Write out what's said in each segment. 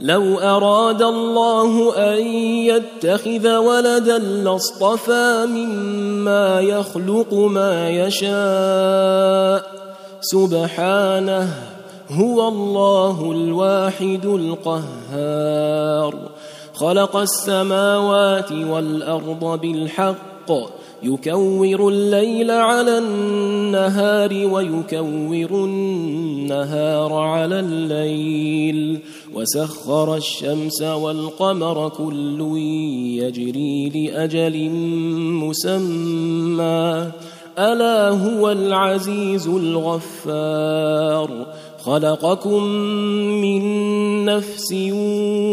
لو أراد الله أن يتخذ ولدا لاصطفى مما يخلق ما يشاء. سبحانه هو الله الواحد القهار. خلق السماوات والأرض بالحق. يكور الليل على النهار ويكور النهار على الليل. وسخر الشمس والقمر كل يجري لأجل مسمى. ألا هو العزيز الغفار. خلقكم من نفس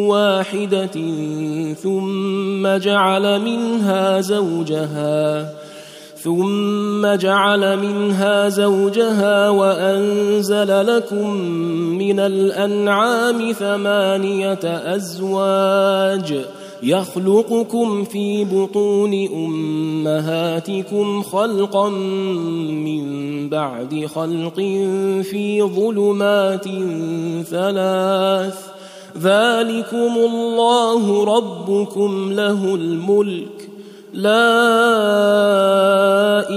واحدة ثم جعل منها زوجها. ثم جعل منها زوجها وأنزل لكم من الأنعام ثمانية أزواج يخلقكم في بطون أمهاتكم خلقا من بعد خلق في ظلمات ثلاث ذلكم الله ربكم له الملك لا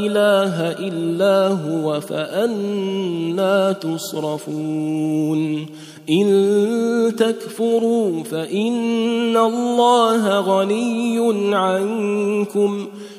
إله إلا هو فأنا تصرفون. إن تكفروا فإن الله غني عنكم.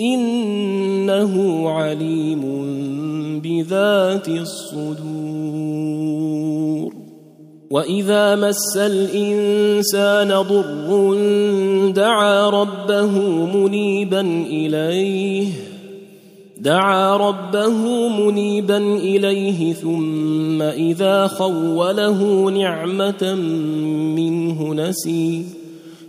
إنه عليم بذات الصدور. وإذا مس الإنسان ضر دعا ربه منيبا إليه دعا ربه منيبا إليه ثم إذا خوله نعمة منه نسي.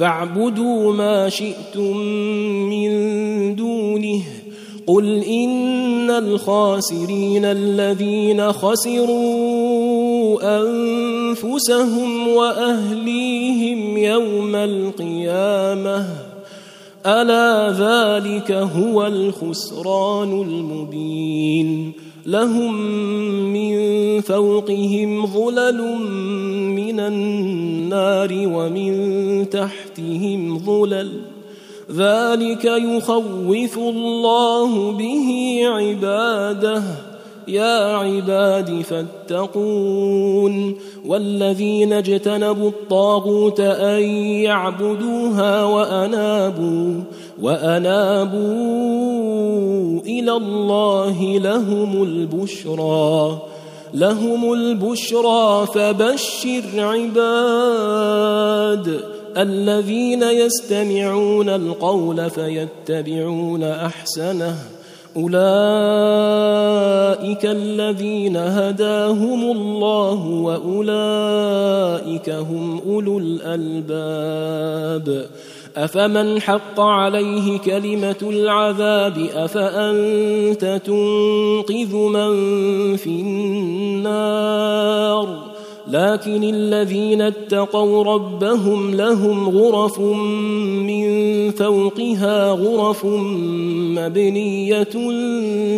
فاعبدوا ما شئتم من دونه. قل إن الخاسرين الذين خسروا أنفسهم وأهليهم يوم القيامة. ألا ذلك هو الخسران المبين. لهم من فوقهم ظلل من النار ومن تحتهم ظلل. ذلك يخوف الله به عباده. يا عباد فاتقون. والذين اجتنبوا الطاغوت أن يعبدوها وأنابوا. وأنابوا إلى الله لهم البشرى لهم البشرى فبشر عباد الذين يستمعون القول فيتبعون أحسنه. أولئك الذين هداهم الله وأولئك هم أولو الألباب. أفمن حق عليه كلمة العذاب أفأنت تنقذ من في النار؟ لكن الذين اتقوا ربهم لهم غرف من فوقها غرف مبنية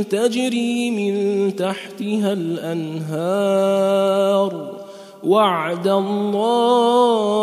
تجري من تحتها الأنهار. وعد الله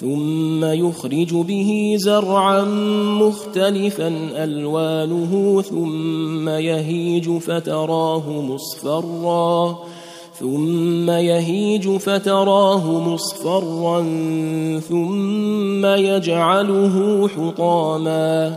ثم يخرج به زرعا مختلفا ألوانه ثم يهيج فتراه مصفرا ثم يهيج فتراه مصفرا ثم يجعله حطاما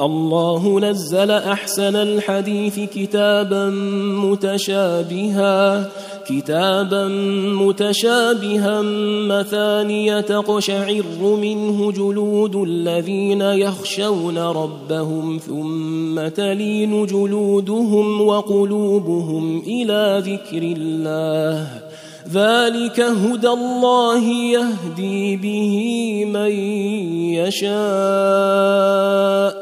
الله نزل أحسن الحديث كتابا متشابها كتابا متشابها. مثانية تقشعر منه جلود الذين يخشون ربهم ثم تلين جلودهم وقلوبهم إلى ذكر الله. ذلك هدى الله يهدي به من يشاء.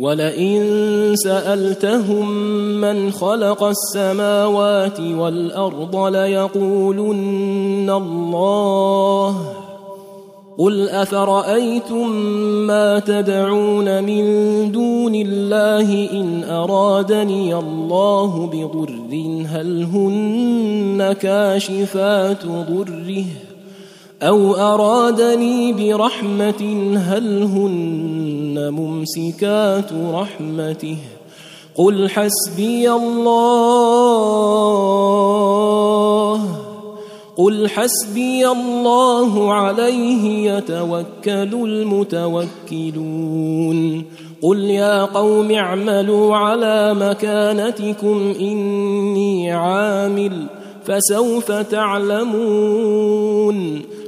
ولئن سألتهم من خلق السماوات والأرض ليقولن الله. قل أفرأيتم ما تدعون من دون الله إن أرادني الله بضر هل هن كاشفات ضره؟ أو أرادني برحمة هل هن ممسكات رحمته؟ قل حسبي الله قل حسبي الله عليه يتوكل المتوكلون. قل يا قوم اعملوا على مكانتكم إني عامل فسوف تعلمون.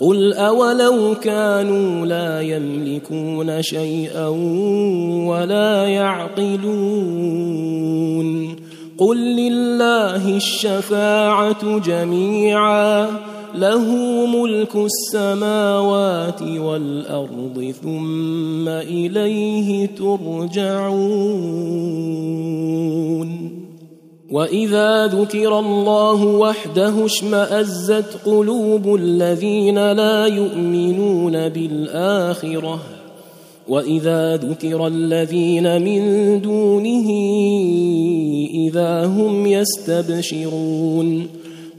قل اولو كانوا لا يملكون شيئا ولا يعقلون قل لله الشفاعه جميعا له ملك السماوات والارض ثم اليه ترجعون واذا ذكر الله وحده اشمازت قلوب الذين لا يؤمنون بالاخره واذا ذكر الذين من دونه اذا هم يستبشرون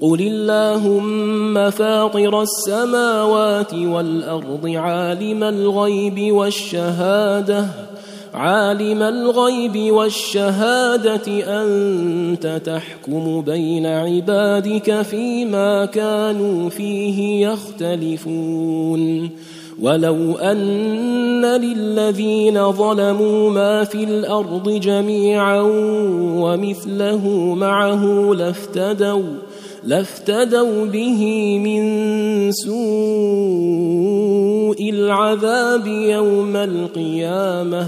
قل اللهم فاطر السماوات والارض عالم الغيب والشهاده عالم الغيب والشهادة أنت تحكم بين عبادك فيما كانوا فيه يختلفون. ولو أن للذين ظلموا ما في الأرض جميعا ومثله معه لافتدوا لافتدوا به من سوء العذاب يوم القيامة.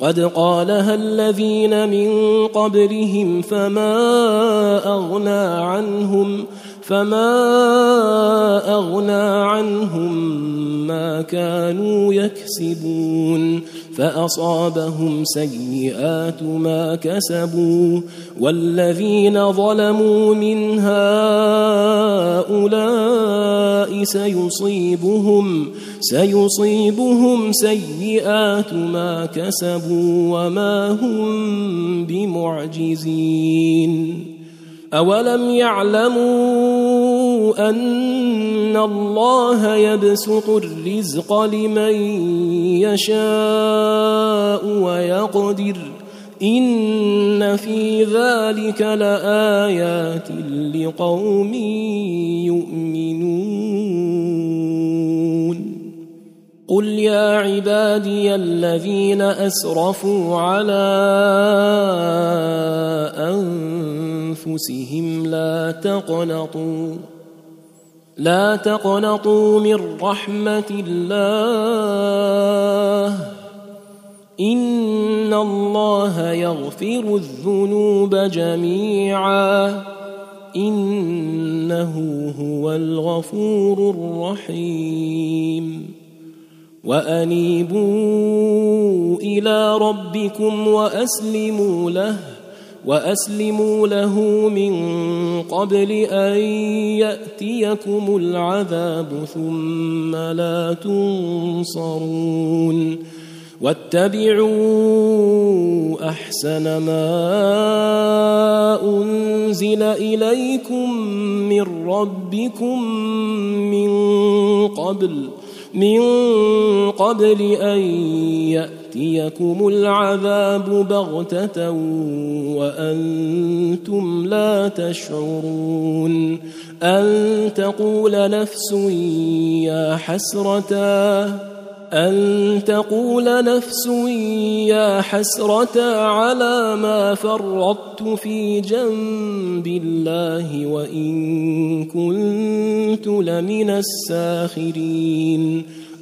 قد قالها الذين من قبلهم فما أغنى عنهم فما اغنى عنهم ما كانوا يكسبون فاصابهم سيئات ما كسبوا والذين ظلموا من هؤلاء سيصيبهم سيصيبهم سيئات ما كسبوا وما هم بمعجزين اولم يعلموا أن الله يبسط الرزق لمن يشاء ويقدر. إن في ذلك لآيات لقوم يؤمنون. قل يا عبادي الذين أسرفوا على أنفسهم لا تقنطوا. لا تقنطوا من رحمة الله. إن الله يغفر الذنوب جميعا. إنه هو الغفور الرحيم. وأنيبوا إلى ربكم وأسلموا له. وأسلموا له من قبل أن يأتيكم العذاب ثم لا تنصرون. واتبعوا أحسن ما أنزل إليكم من ربكم من قبل من قبل أن يأتيكم العذاب بغتة وأنتم لا تشعرون أن تقول نفس يا حسرتا أن تقول نفس يا حسرة على ما فرطت في جنب الله وإن كنت لمن الساخرين.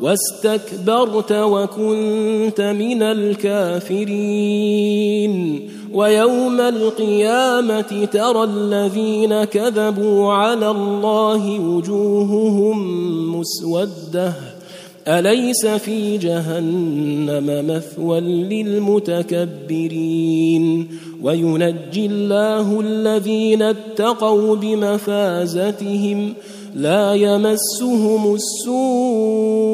واستكبرت وكنت من الكافرين. ويوم القيامة ترى الذين كذبوا على الله وجوههم مسودة. أليس في جهنم مثوى للمتكبرين؟ وينجي الله الذين اتقوا بمفازتهم. لا يمسهم السوء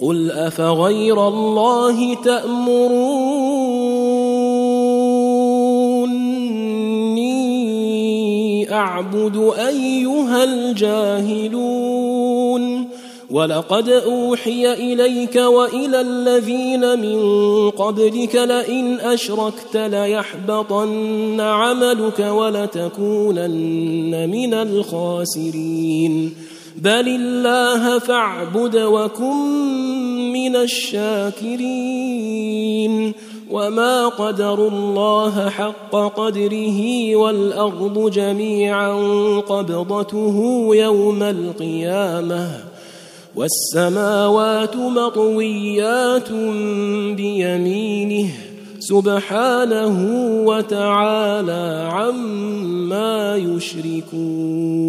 قل أفغير الله تأمروني أعبد أيها الجاهلون ولقد أوحي إليك وإلى الذين من قبلك لئن أشركت ليحبطن عملك ولتكونن من الخاسرين بل الله فاعبد وكن من الشاكرين وما قدروا الله حق قدره والارض جميعا قبضته يوم القيامه والسماوات مطويات بيمينه سبحانه وتعالى عما يشركون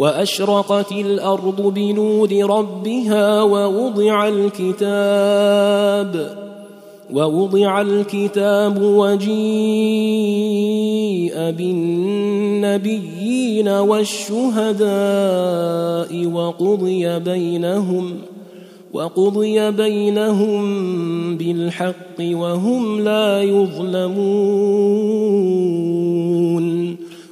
وأشرقت الأرض بنور ربها ووضع الكتاب ووضع الكتاب وجيء بالنبيين والشهداء وقضي بينهم ۖ وقضي بينهم بالحق وهم لا يظلمون.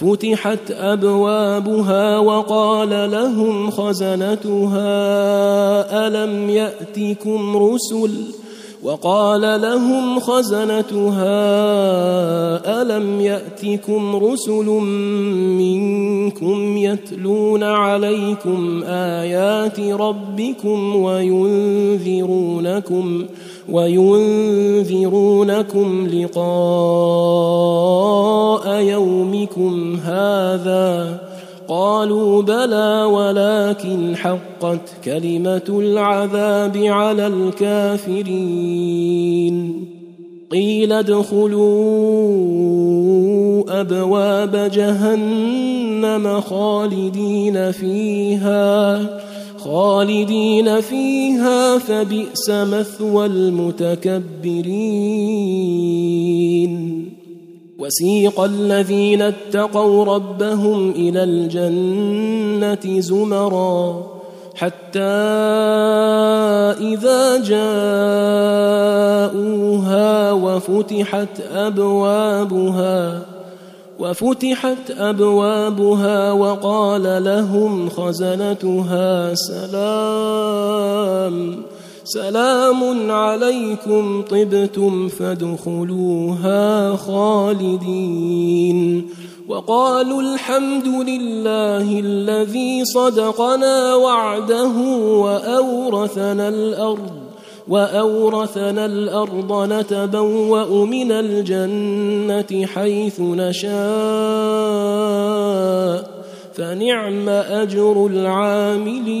فتحت أبوابها وقال لهم خزنتها ألم يأتكم رسل ۖ؟ وقال لهم خزنتها ألم يأتكم رسل منكم يتلون عليكم آيات ربكم وينذرونكم؟ وينذرونكم لقاء يومكم هذا قالوا بلى ولكن حقت كلمة العذاب على الكافرين قيل ادخلوا أبواب جهنم خالدين فيها خالدين فيها فبئس مثوى المتكبرين. وسيق الذين اتقوا ربهم إلى الجنة زمرا. حتى إذا جاءوها وفتحت أبوابها وفتحت أبوابها وقال لهم خزنتها سلام سلام عليكم طبتم فادخلوها خالدين. وقالوا الحمد لله الذي صدقنا وعده وأورثنا الأرض وأورثنا الأرض نتبوأ من الجنة حيث نشاء فنعم أجر العاملين.